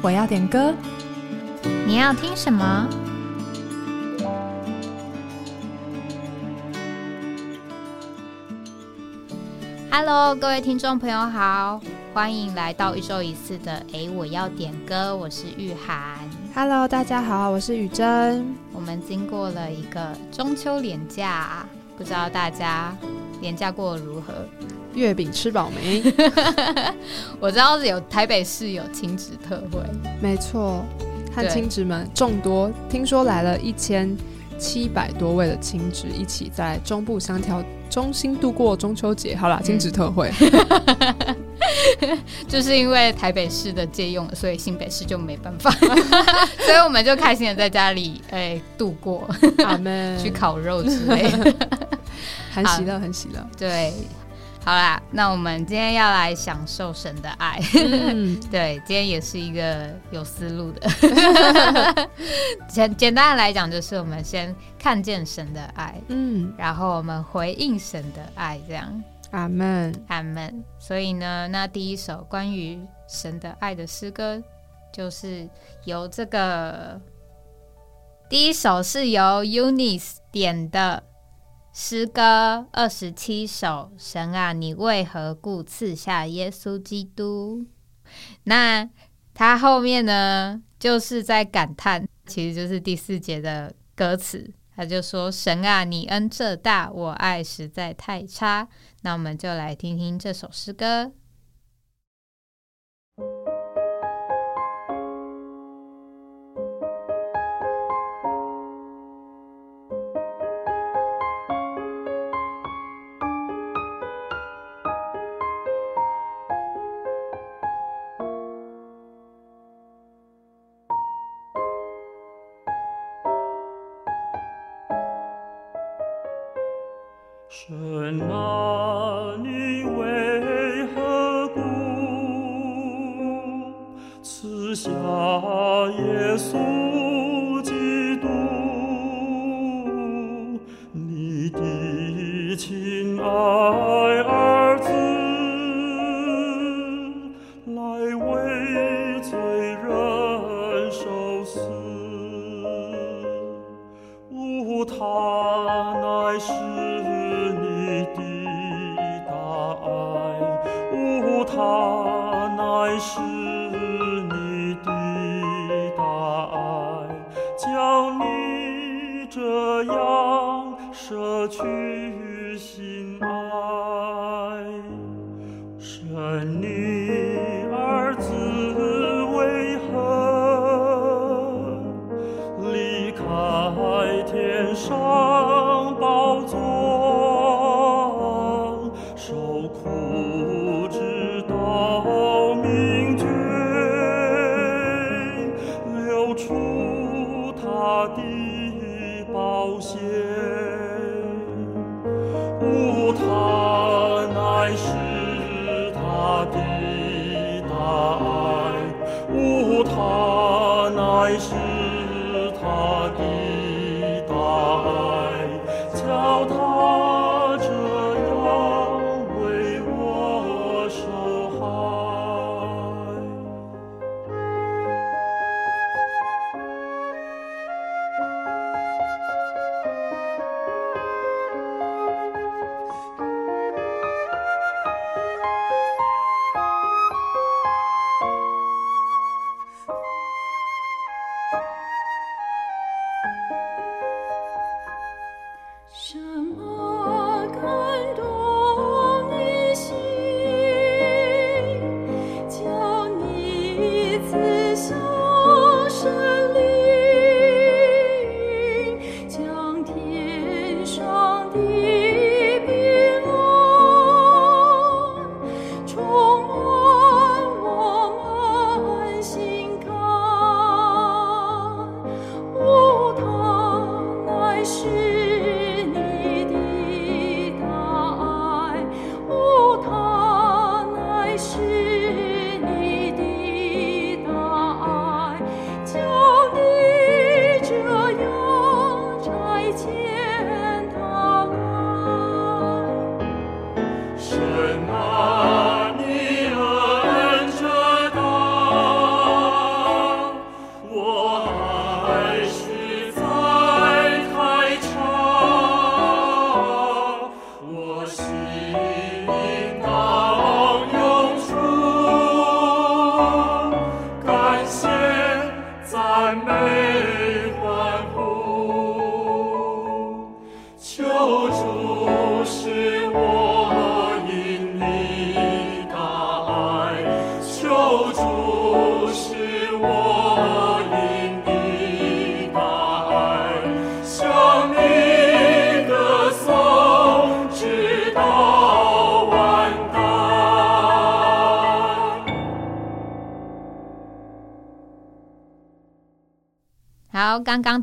我要点歌，你要听什么？Hello，各位听众朋友好，欢迎来到一周一次的哎，我要点歌，我是玉涵。Hello，大家好，我是雨珍。我们经过了一个中秋连假，不知道大家连假过得如何？月饼吃饱没？我知道有台北市有亲子特惠，没错，和亲子们众多，听说来了一千七百多位的亲子一起在中部香条中心度过中秋节。好了，亲子特惠，就是因为台北市的借用了，所以新北市就没办法，所以我们就开心的在家里哎度过，阿门，去烤肉之类的，很喜乐，很喜乐，对。好啦，那我们今天要来享受神的爱。对，今天也是一个有思路的。简简单的来讲，就是我们先看见神的爱，嗯，然后我们回应神的爱，这样。阿门，阿门。所以呢，那第一首关于神的爱的诗歌，就是由这个第一首是由 Unis 点的。诗歌二十七首，神啊，你为何故赐下耶稣基督？那他后面呢，就是在感叹，其实就是第四节的歌词，他就说：“神啊，你恩这大，我爱实在太差。”那我们就来听听这首诗歌。神啊，你为何故赐下耶稣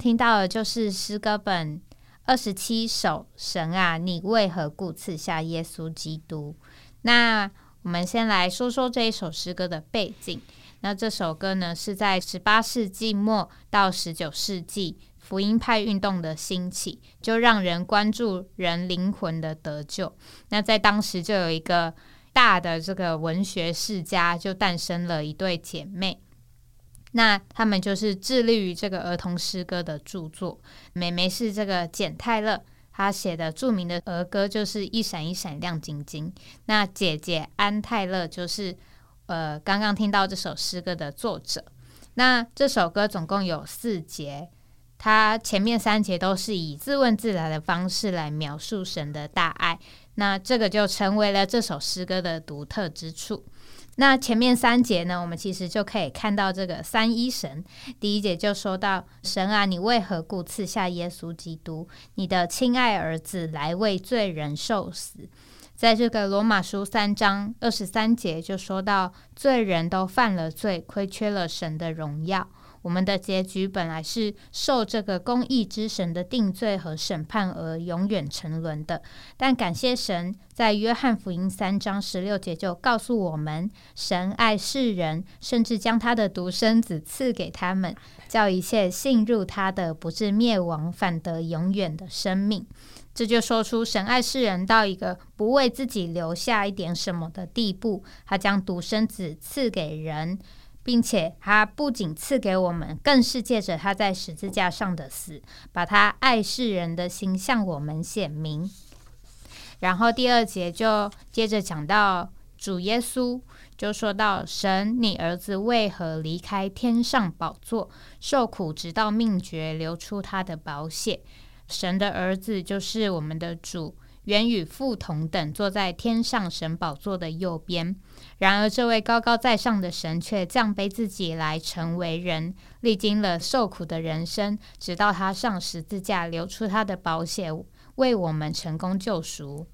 听到的就是诗歌本二十七首。神啊，你为何故赐下耶稣基督？那我们先来说说这一首诗歌的背景。那这首歌呢，是在十八世纪末到十九世纪福音派运动的兴起，就让人关注人灵魂的得救。那在当时就有一个大的这个文学世家，就诞生了一对姐妹。那他们就是致力于这个儿童诗歌的著作。妹妹是这个简泰勒，她写的著名的儿歌就是《一闪一闪亮晶晶》。那姐姐安泰勒就是呃刚刚听到这首诗歌的作者。那这首歌总共有四节，它前面三节都是以自问自答的方式来描述神的大爱。那这个就成为了这首诗歌的独特之处。那前面三节呢，我们其实就可以看到这个三一神。第一节就说到：“神啊，你为何故赐下耶稣基督，你的亲爱儿子来为罪人受死？”在这个罗马书三章二十三节就说到：“罪人都犯了罪，亏缺了神的荣耀。”我们的结局本来是受这个公义之神的定罪和审判而永远沉沦的，但感谢神，在约翰福音三章十六节就告诉我们，神爱世人，甚至将他的独生子赐给他们，叫一切信入他的不至灭亡，反得永远的生命。这就说出神爱世人到一个不为自己留下一点什么的地步，他将独生子赐给人。并且他不仅赐给我们，更是借着他在十字架上的死，把他爱世人的心向我们显明。然后第二节就接着讲到主耶稣，就说到神，你儿子为何离开天上宝座，受苦直到命绝，流出他的宝血？神的儿子就是我们的主。原与父同等，坐在天上神宝座的右边。然而，这位高高在上的神却降卑自己来成为人，历经了受苦的人生，直到他上十字架，流出他的宝血，为我们成功救赎。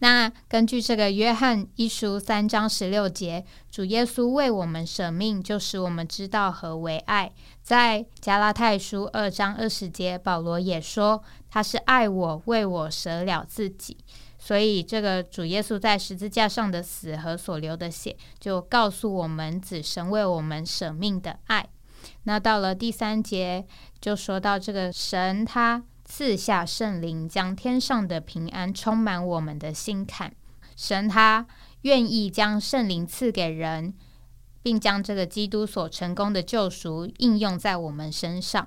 那根据这个约翰一书三章十六节，主耶稣为我们舍命，就使我们知道何为爱。在加拉太书二章二十节，保罗也说他是爱我，为我舍了自己。所以，这个主耶稣在十字架上的死和所流的血，就告诉我们子神为我们舍命的爱。那到了第三节，就说到这个神他。赐下圣灵，将天上的平安充满我们的心坎。神他愿意将圣灵赐给人，并将这个基督所成功的救赎应用在我们身上。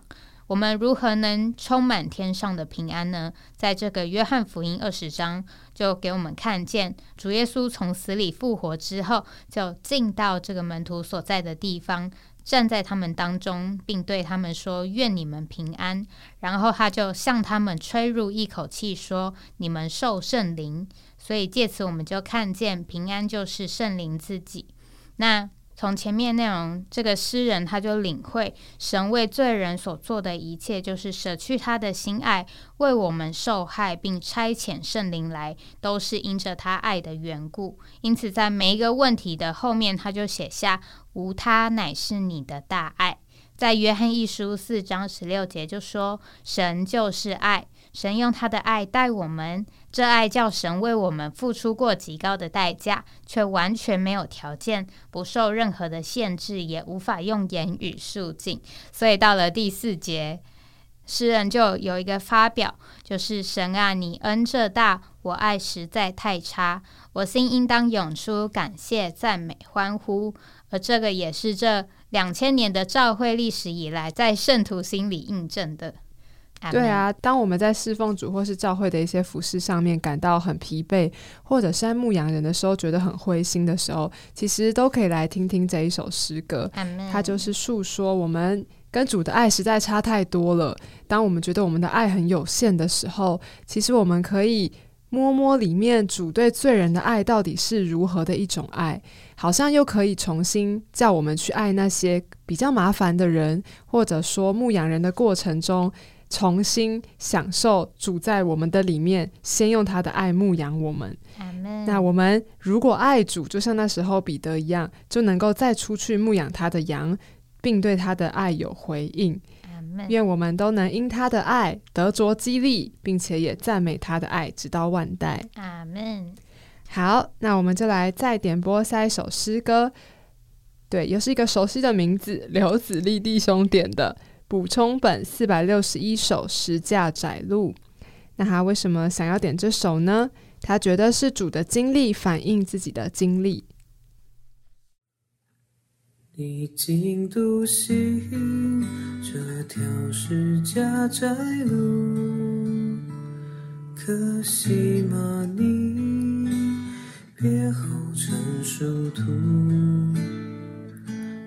我们如何能充满天上的平安呢？在这个约翰福音二十章，就给我们看见主耶稣从死里复活之后，就进到这个门徒所在的地方。站在他们当中，并对他们说：“愿你们平安。”然后他就向他们吹入一口气，说：“你们受圣灵。”所以借此我们就看见平安就是圣灵自己。那。从前面内容，这个诗人他就领会神为罪人所做的一切，就是舍去他的心爱，为我们受害，并差遣圣灵来，都是因着他爱的缘故。因此，在每一个问题的后面，他就写下“无他，乃是你的大爱”。在约翰一书四章十六节就说：“神就是爱。”神用他的爱待我们，这爱叫神为我们付出过极高的代价，却完全没有条件，不受任何的限制，也无法用言语述尽。所以到了第四节，诗人就有一个发表，就是神啊，你恩这大，我爱实在太差，我心应当涌出感谢、赞美、欢呼。而这个也是这两千年的教会历史以来，在圣徒心里印证的。对啊，当我们在侍奉主或是教会的一些服饰上面感到很疲惫，或者是在牧羊人的时候觉得很灰心的时候，其实都可以来听听这一首诗歌。它就是诉说我们跟主的爱实在差太多了。当我们觉得我们的爱很有限的时候，其实我们可以摸摸里面主对罪人的爱到底是如何的一种爱，好像又可以重新叫我们去爱那些比较麻烦的人，或者说牧羊人的过程中。重新享受主在我们的里面，先用他的爱牧养我们。那我们如果爱主，就像那时候彼得一样，就能够再出去牧养他的羊，并对他的爱有回应。愿我们都能因他的爱得着激励，并且也赞美他的爱直到万代。阿门。好，那我们就来再点播下一首诗歌。对，又是一个熟悉的名字，刘子立弟兄点的补充本四百六十一首十架窄路。那他为什么想要点这首呢？他觉得是主的经历反映自己的经历。历经独行这条十架窄路，可惜吗你别后成殊途。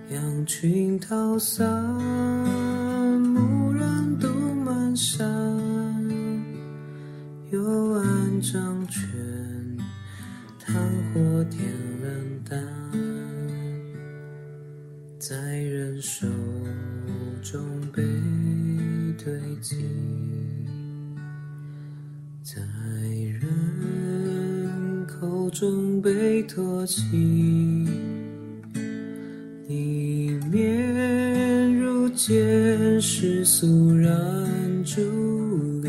羊群逃散，牧人渡满山，幽暗掌权，炭火点冷淡，在人手中被堆积，在人口中被唾弃。世俗然伫立，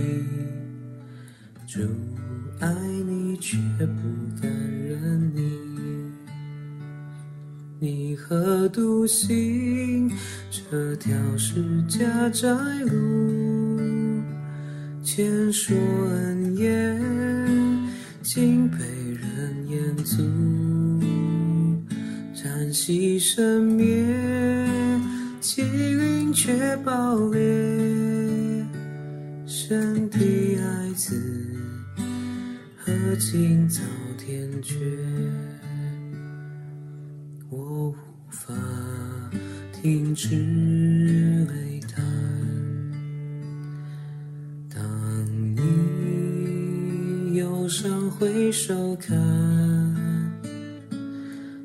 主爱你却不敢认你。你何独行这条是家窄路？前说恩言，竟被人言足。叹息生灭，气心却爆裂。身体爱子，何竟遭天绝？我无法停止泪叹。当你忧伤回首看。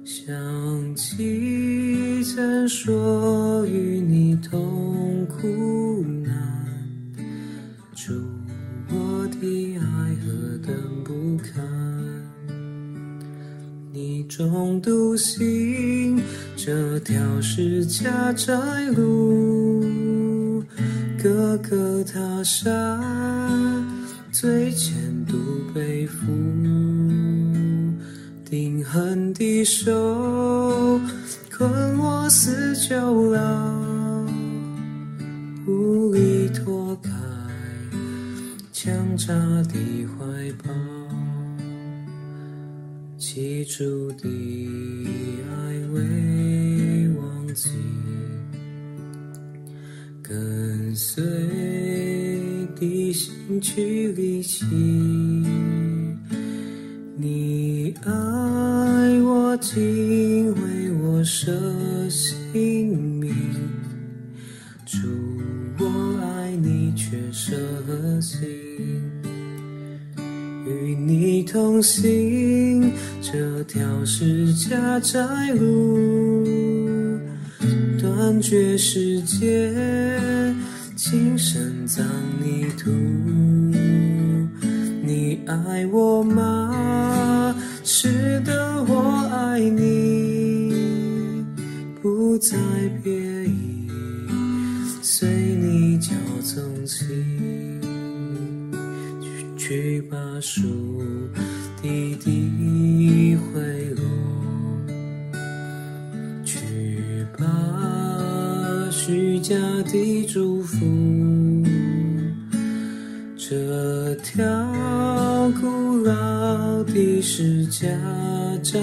想起曾说与你同苦难，主我的爱何等不堪？你中独行这条是家窄路，个个他山，最前度背负。定痕的手困我似囚牢，无力脱开强扎的怀抱，起初的爱未忘记，跟随的心去离弃。你爱我，竟为我舍性命；主，我爱你，却舍心。与你同行这条是家窄路，断绝世界，今生葬泥土。你爱我吗？不再别意，随你脚踪起，去去把树滴滴回落，去把虚假的祝福。这条古老的十架窄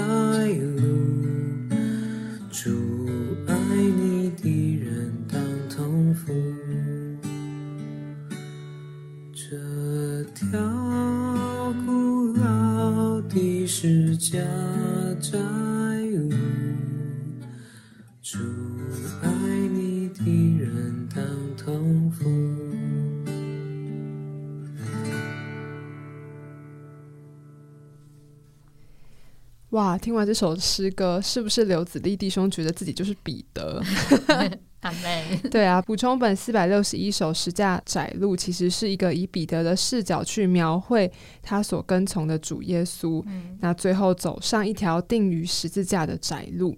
这首诗歌，是不是刘子立弟兄觉得自己就是彼得？阿妹，对啊，补充本四百六十一首十架窄路，其实是一个以彼得的视角去描绘他所跟从的主耶稣，那最后走上一条定于十字架的窄路。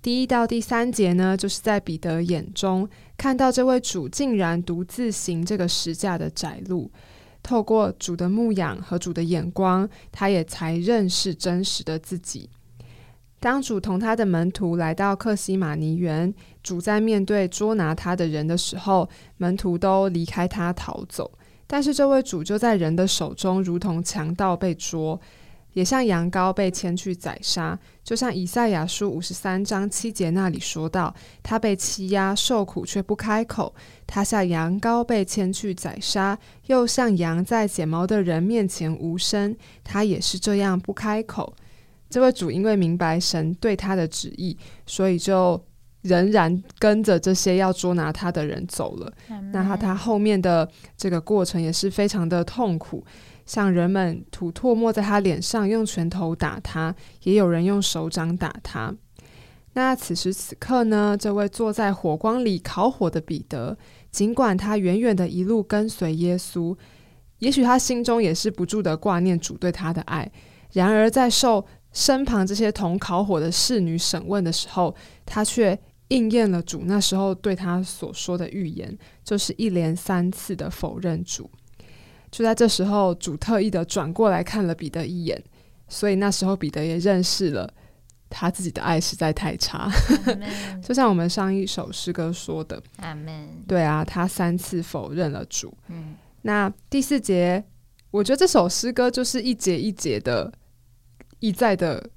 第一到第三节呢，就是在彼得眼中看到这位主竟然独自行这个十架的窄路，透过主的牧养和主的眼光，他也才认识真实的自己。当主同他的门徒来到克西马尼园，主在面对捉拿他的人的时候，门徒都离开他逃走。但是这位主就在人的手中，如同强盗被捉，也像羊羔被牵去宰杀。就像以赛亚书五十三章七节那里说到，他被欺压受苦却不开口，他像羊羔被牵去宰杀，又像羊在剪毛的人面前无声，他也是这样不开口。这位主因为明白神对他的旨意，所以就仍然跟着这些要捉拿他的人走了。那他他后面的这个过程也是非常的痛苦，像人们吐唾沫在他脸上，用拳头打他，也有人用手掌打他。那此时此刻呢，这位坐在火光里烤火的彼得，尽管他远远的一路跟随耶稣，也许他心中也是不住的挂念主对他的爱，然而在受身旁这些同烤火的侍女审问的时候，他却应验了主那时候对他所说的预言，就是一连三次的否认主。就在这时候，主特意的转过来看了彼得一眼，所以那时候彼得也认识了他自己的爱实在太差。就像我们上一首诗歌说的，阿门。对啊，他三次否认了主。嗯，那第四节，我觉得这首诗歌就是一节一节的。一再的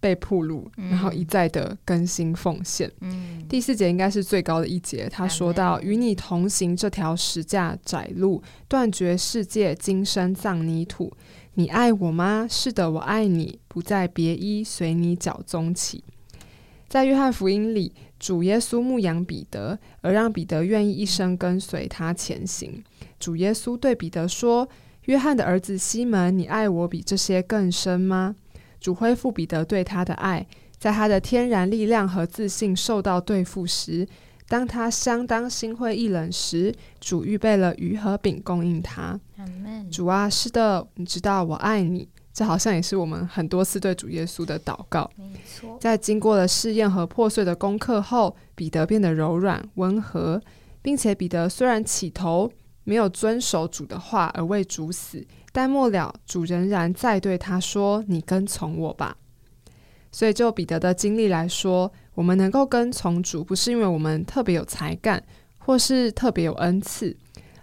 被铺路，然后一再的更新奉献。嗯，第四节应该是最高的一节。他说到：“与你同行这条石架窄路，断绝世界，今生葬泥土。你爱我吗？是的，我爱你，不再别依，随你脚踪起。”在约翰福音里，主耶稣牧养彼得，而让彼得愿意一生跟随他前行。主耶稣对彼得说：“约翰的儿子西门，你爱我比这些更深吗？”主恢复彼得对他的爱，在他的天然力量和自信受到对付时，当他相当心灰意冷时，主预备了鱼和饼供应他。主啊，是的，你知道我爱你。这好像也是我们很多次对主耶稣的祷告。没错，在经过了试验和破碎的功课后，彼得变得柔软温和，并且彼得虽然起头没有遵守主的话而为主死。但末了，主仍然再对他说：“你跟从我吧。”所以，就彼得的经历来说，我们能够跟从主，不是因为我们特别有才干，或是特别有恩赐，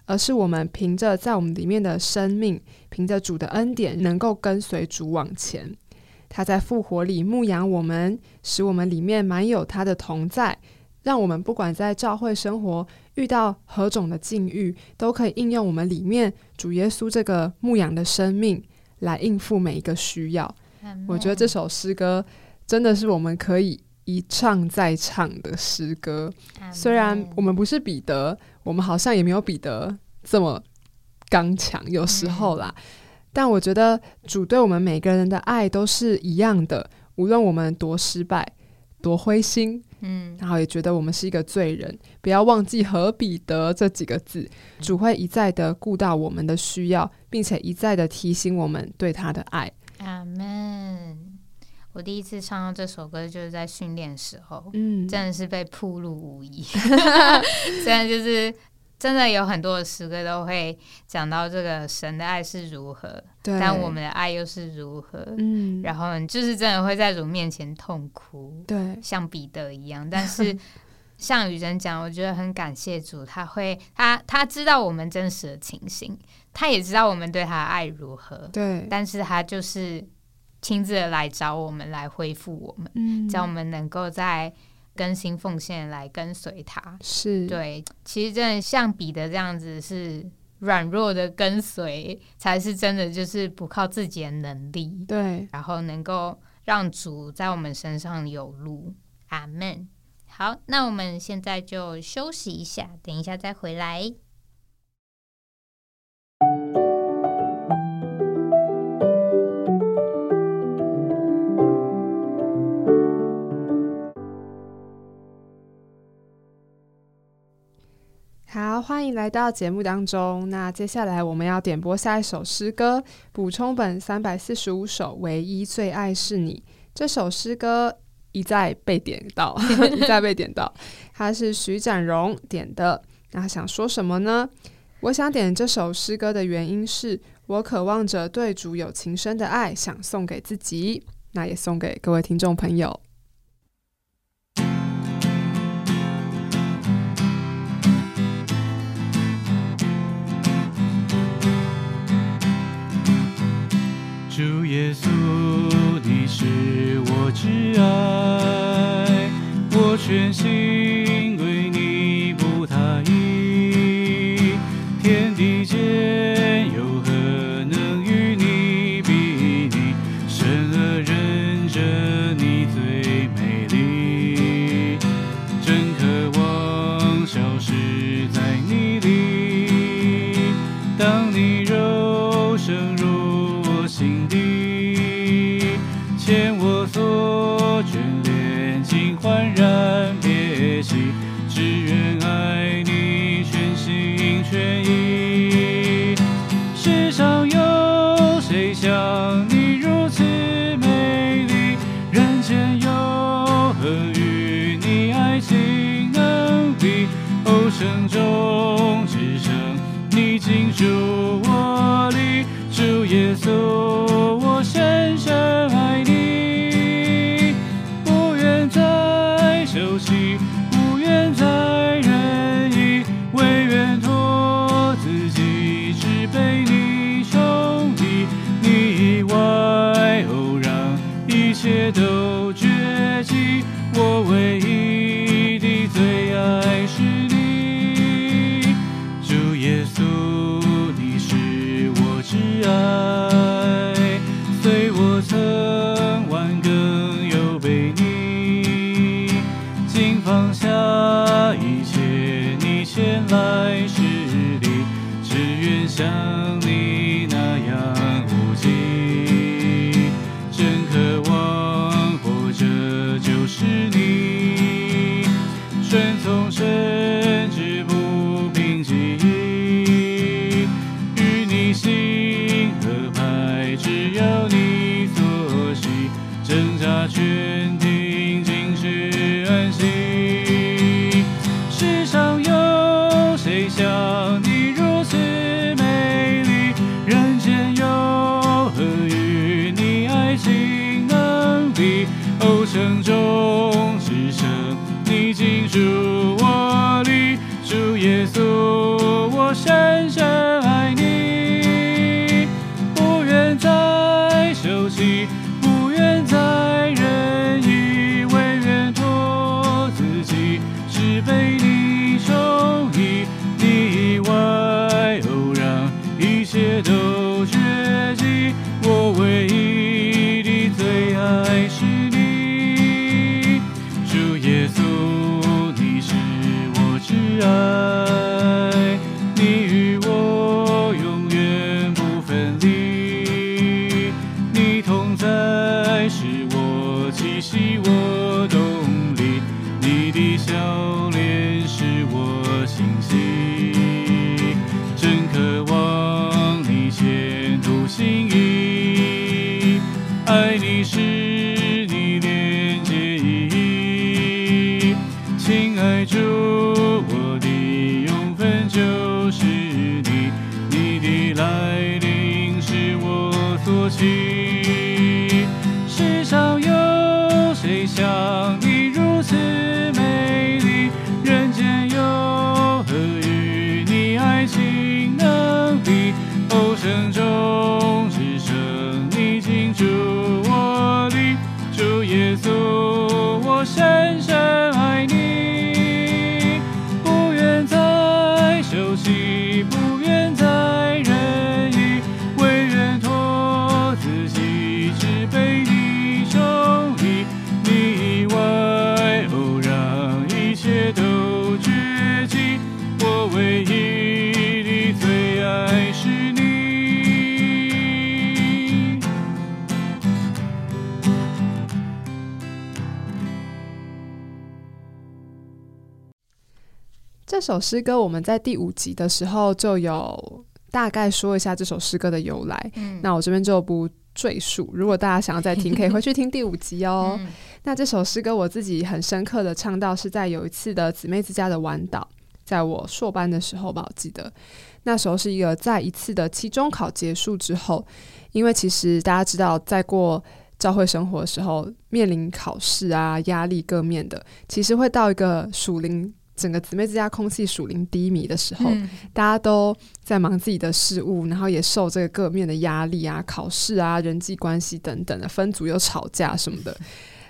而是我们凭着在我们里面的生命，凭着主的恩典，能够跟随主往前。他在复活里牧养我们，使我们里面满有他的同在。让我们不管在教会生活遇到何种的境遇，都可以应用我们里面主耶稣这个牧养的生命来应付每一个需要。我觉得这首诗歌真的是我们可以一唱再唱的诗歌。虽然我们不是彼得，我们好像也没有彼得这么刚强，有时候啦。但我觉得主对我们每个人的爱都是一样的，无论我们多失败、多灰心。嗯，然后也觉得我们是一个罪人，不要忘记和彼得这几个字，主会一再的顾到我们的需要，并且一再的提醒我们对他的爱。阿门。我第一次唱到这首歌就是在训练时候，嗯，真的是被铺路无疑，虽然就是。真的有很多的诗歌都会讲到这个神的爱是如何，但我们的爱又是如何。嗯，然后就是真的会在主面前痛哭，对，像彼得一样。但是像雨珍讲，我觉得很感谢主，他会他他知道我们真实的情形，他也知道我们对他的爱如何，对。但是他就是亲自的来找我们，来恢复我们，嗯，叫我们能够在。更新奉献来跟随他，是对。其实真的像彼得这样子，是软弱的跟随，才是真的就是不靠自己的能力。对，然后能够让主在我们身上有路。阿门。好，那我们现在就休息一下，等一下再回来。欢迎来到节目当中。那接下来我们要点播下一首诗歌，《补充本三百四十五首》，唯一最爱是你。这首诗歌一再被点到，一再被点到。它是徐展荣点的。那想说什么呢？我想点这首诗歌的原因是我渴望着对主有情深的爱，想送给自己，那也送给各位听众朋友。这首诗歌我们在第五集的时候就有大概说一下这首诗歌的由来嗯。那我这边就不赘述如果大家想要再听 可以回去听第五集哦。那这首诗歌我自己很深刻的唱到是在有一次的姊妹之家的晚岛在我硕班的时候吧我记得那时候是一个在一次的期中考结束之后因为其实大家知道在过教会生活的时候面临考试啊压力各面的其实会到一个属灵整个姊妹之家空气属灵低迷的时候，大家都在忙自己的事物，然后也受这个各面的压力啊，考试啊，人际关系等等的，分组又吵架什么的。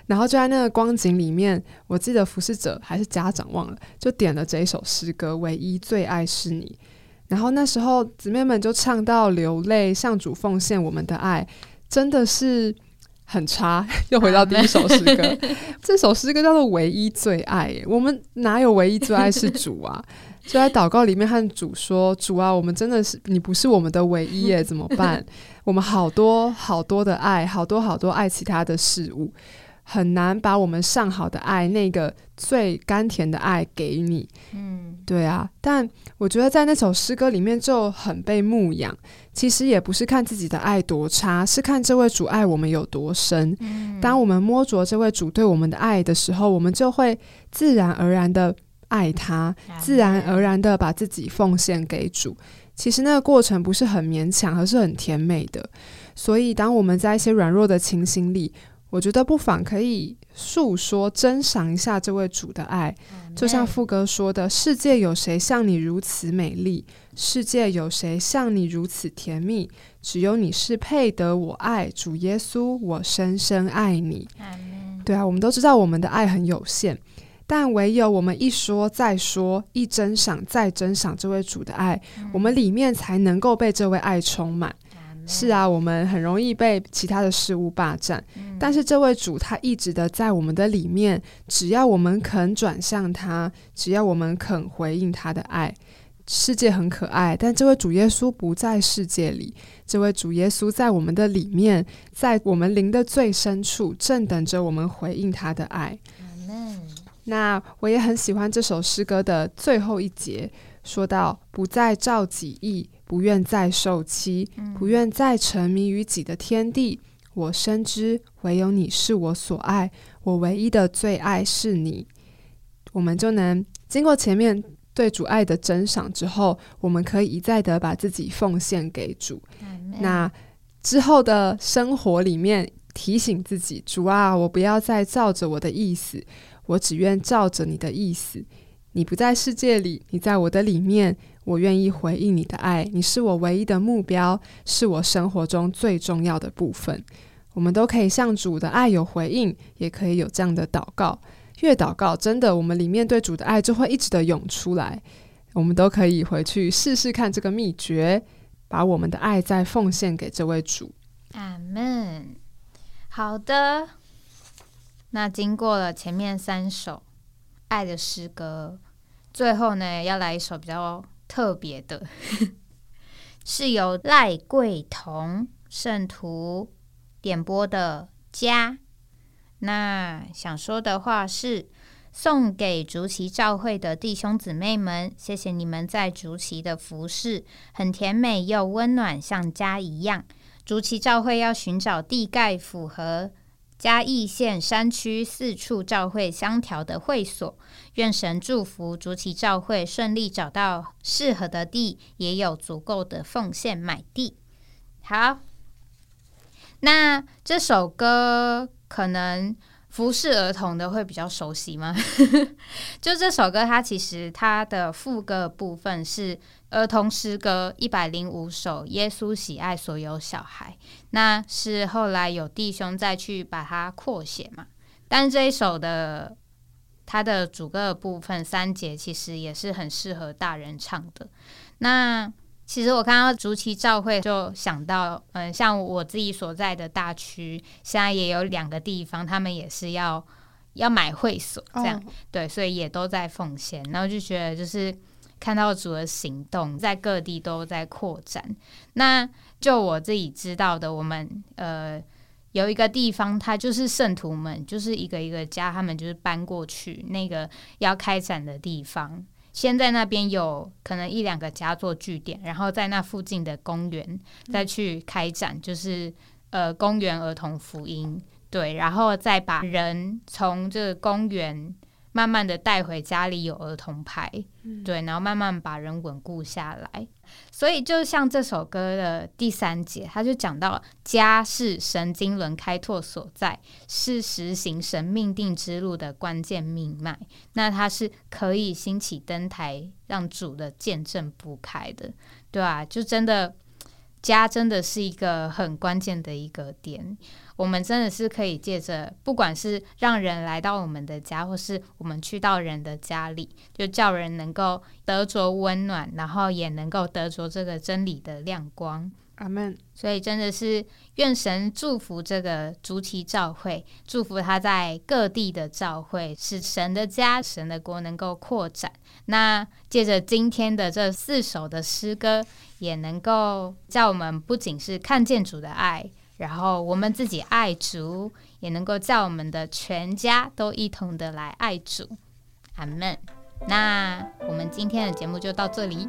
然后就在那个光景里面，我记得服侍者还是家长忘了，就点了这一首诗歌《唯一最爱是你》。然后那时候姊妹们就唱到流泪，向主奉献我们的爱，真的是。很差，又回到第一首诗歌。这首诗歌叫做《唯一最爱》。我们哪有唯一最爱是主啊？就在祷告里面和主说：“主啊，我们真的是你不是我们的唯一耶，怎么办？我们好多好多的爱，好多好多爱其他的事物。”很难把我们上好的爱，那个最甘甜的爱给你。嗯，对啊。但我觉得在那首诗歌里面就很被牧养。其实也不是看自己的爱多差，是看这位主爱我们有多深。当我们摸着这位主对我们的爱的时候，我们就会自然而然的爱他，自然而然的把自己奉献给主。其实那个过程不是很勉强，而是很甜美的。所以，当我们在一些软弱的情形里，我觉得不妨可以诉说、珍赏一下这位主的爱，就像副歌说的：“世界有谁像你如此美丽？世界有谁像你如此甜蜜？只有你是配得我爱，主耶稣，我深深爱你。”对啊，我们都知道我们的爱很有限，但唯有我们一说再说，一珍赏再珍赏这位主的爱，我们里面才能够被这位爱充满。是啊，我们很容易被其他的事物霸占，但是这位主他一直的在我们的里面，只要我们肯转向他，只要我们肯回应他的爱，世界很可爱，但这位主耶稣不在世界里，这位主耶稣在我们的里面，在我们灵的最深处，正等着我们回应他的爱。那我也很喜欢这首诗歌的最后一节，说到不再照己意。不愿再受欺，不愿再沉迷于己的天地。我深知唯有你是我所爱，我唯一的最爱是你。我们就能经过前面对主爱的珍赏之后，我们可以一再的把自己奉献给主。那之后的生活里面，提醒自己：主啊，我不要再照着我的意思，我只愿照着你的意思。你不在世界里，你在我的里面。我愿意回应你的爱，你是我唯一的目标，是我生活中最重要的部分。我们都可以向主的爱有回应，也可以有这样的祷告。越祷告，真的，我们里面对主的爱就会一直的涌出来。我们都可以回去试试看这个秘诀，把我们的爱再奉献给这位主。阿门。好的，那经过了前面三首爱的诗歌，最后呢，要来一首比较。特别的，是由赖桂同圣徒点播的家。那想说的话是，送给竹崎教会的弟兄姊妹们，谢谢你们在竹崎的服饰很甜美又温暖，像家一样。竹崎教会要寻找地盖符合。嘉义县山区四处照会相调的会所，愿神祝福竹崎照会顺利找到适合的地，也有足够的奉献买地。好，那这首歌可能。服侍儿童的会比较熟悉吗？就这首歌，它其实它的副歌部分是儿童诗歌一百零五首，耶稣喜爱所有小孩。那是后来有弟兄再去把它扩写嘛？但这一首的它的主歌的部分三节其实也是很适合大人唱的。那其实我看到竹崎照会，就想到，嗯，像我自己所在的大区，现在也有两个地方，他们也是要要买会所，这样对，所以也都在奉献。然后就觉得，就是看到主的行动，在各地都在扩展。那就我自己知道的，我们呃有一个地方，它就是圣徒们，就是一个一个家，他们就是搬过去那个要开展的地方。先在那边有可能一两个家做据点，然后在那附近的公园再去开展，就是呃公园儿童福音，对，然后再把人从这个公园。慢慢的带回家里有儿童牌，对，然后慢慢把人稳固下来。所以就像这首歌的第三节，他就讲到家是神经轮开拓所在，是实行神命定之路的关键命脉。那它是可以兴起登台，让主的见证不开的，对啊？就真的家真的是一个很关键的一个点。我们真的是可以借着，不管是让人来到我们的家，或是我们去到人的家里，就叫人能够得着温暖，然后也能够得着这个真理的亮光。阿门。所以真的是愿神祝福这个主题教会，祝福他在各地的教会，使神的家、神的国能够扩展。那借着今天的这四首的诗歌，也能够叫我们不仅是看见主的爱。然后我们自己爱主，也能够叫我们的全家都一同的来爱主，阿门。那我们今天的节目就到这里，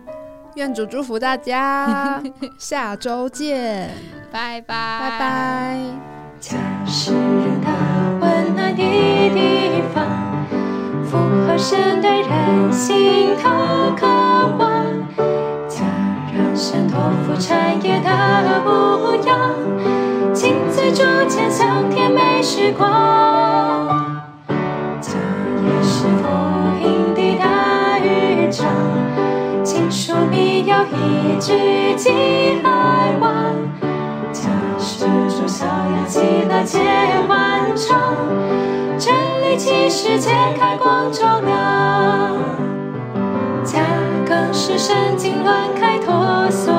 愿主祝福大家，下周见，拜拜，拜拜。家是人的温暖的地方，符合神对人心头渴望，家让神托付产业的模样。亲自住前香甜美时光，家也是福音的大渔场，亲属必要一句寄来往。家是主小羊喜乐皆欢唱，真理启示揭开光照亮。家更是神经乱开拓所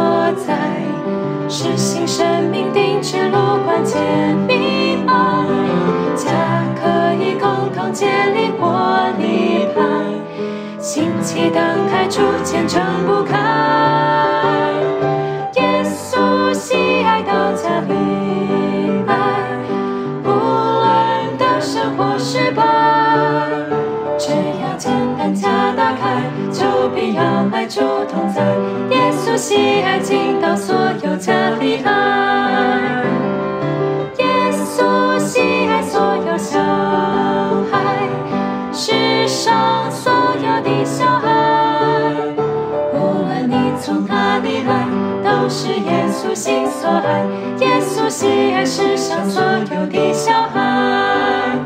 在。实行生命定制路关键密码，家可以共同建立活力派，兴起灯台逐渐睁不开。耶稣喜爱到家里来，无论得胜或失败，只要简单家打开，就必要爱主同在。喜爱进到所有家里来，耶稣喜爱所有小孩，世上所有的小孩，无论你从哪里来，都是耶稣心所爱，耶稣喜爱世上所有的小孩，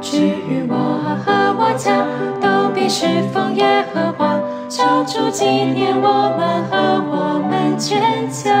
至于我和我家，都必须奉耶和华。唱出纪念我们和我们坚强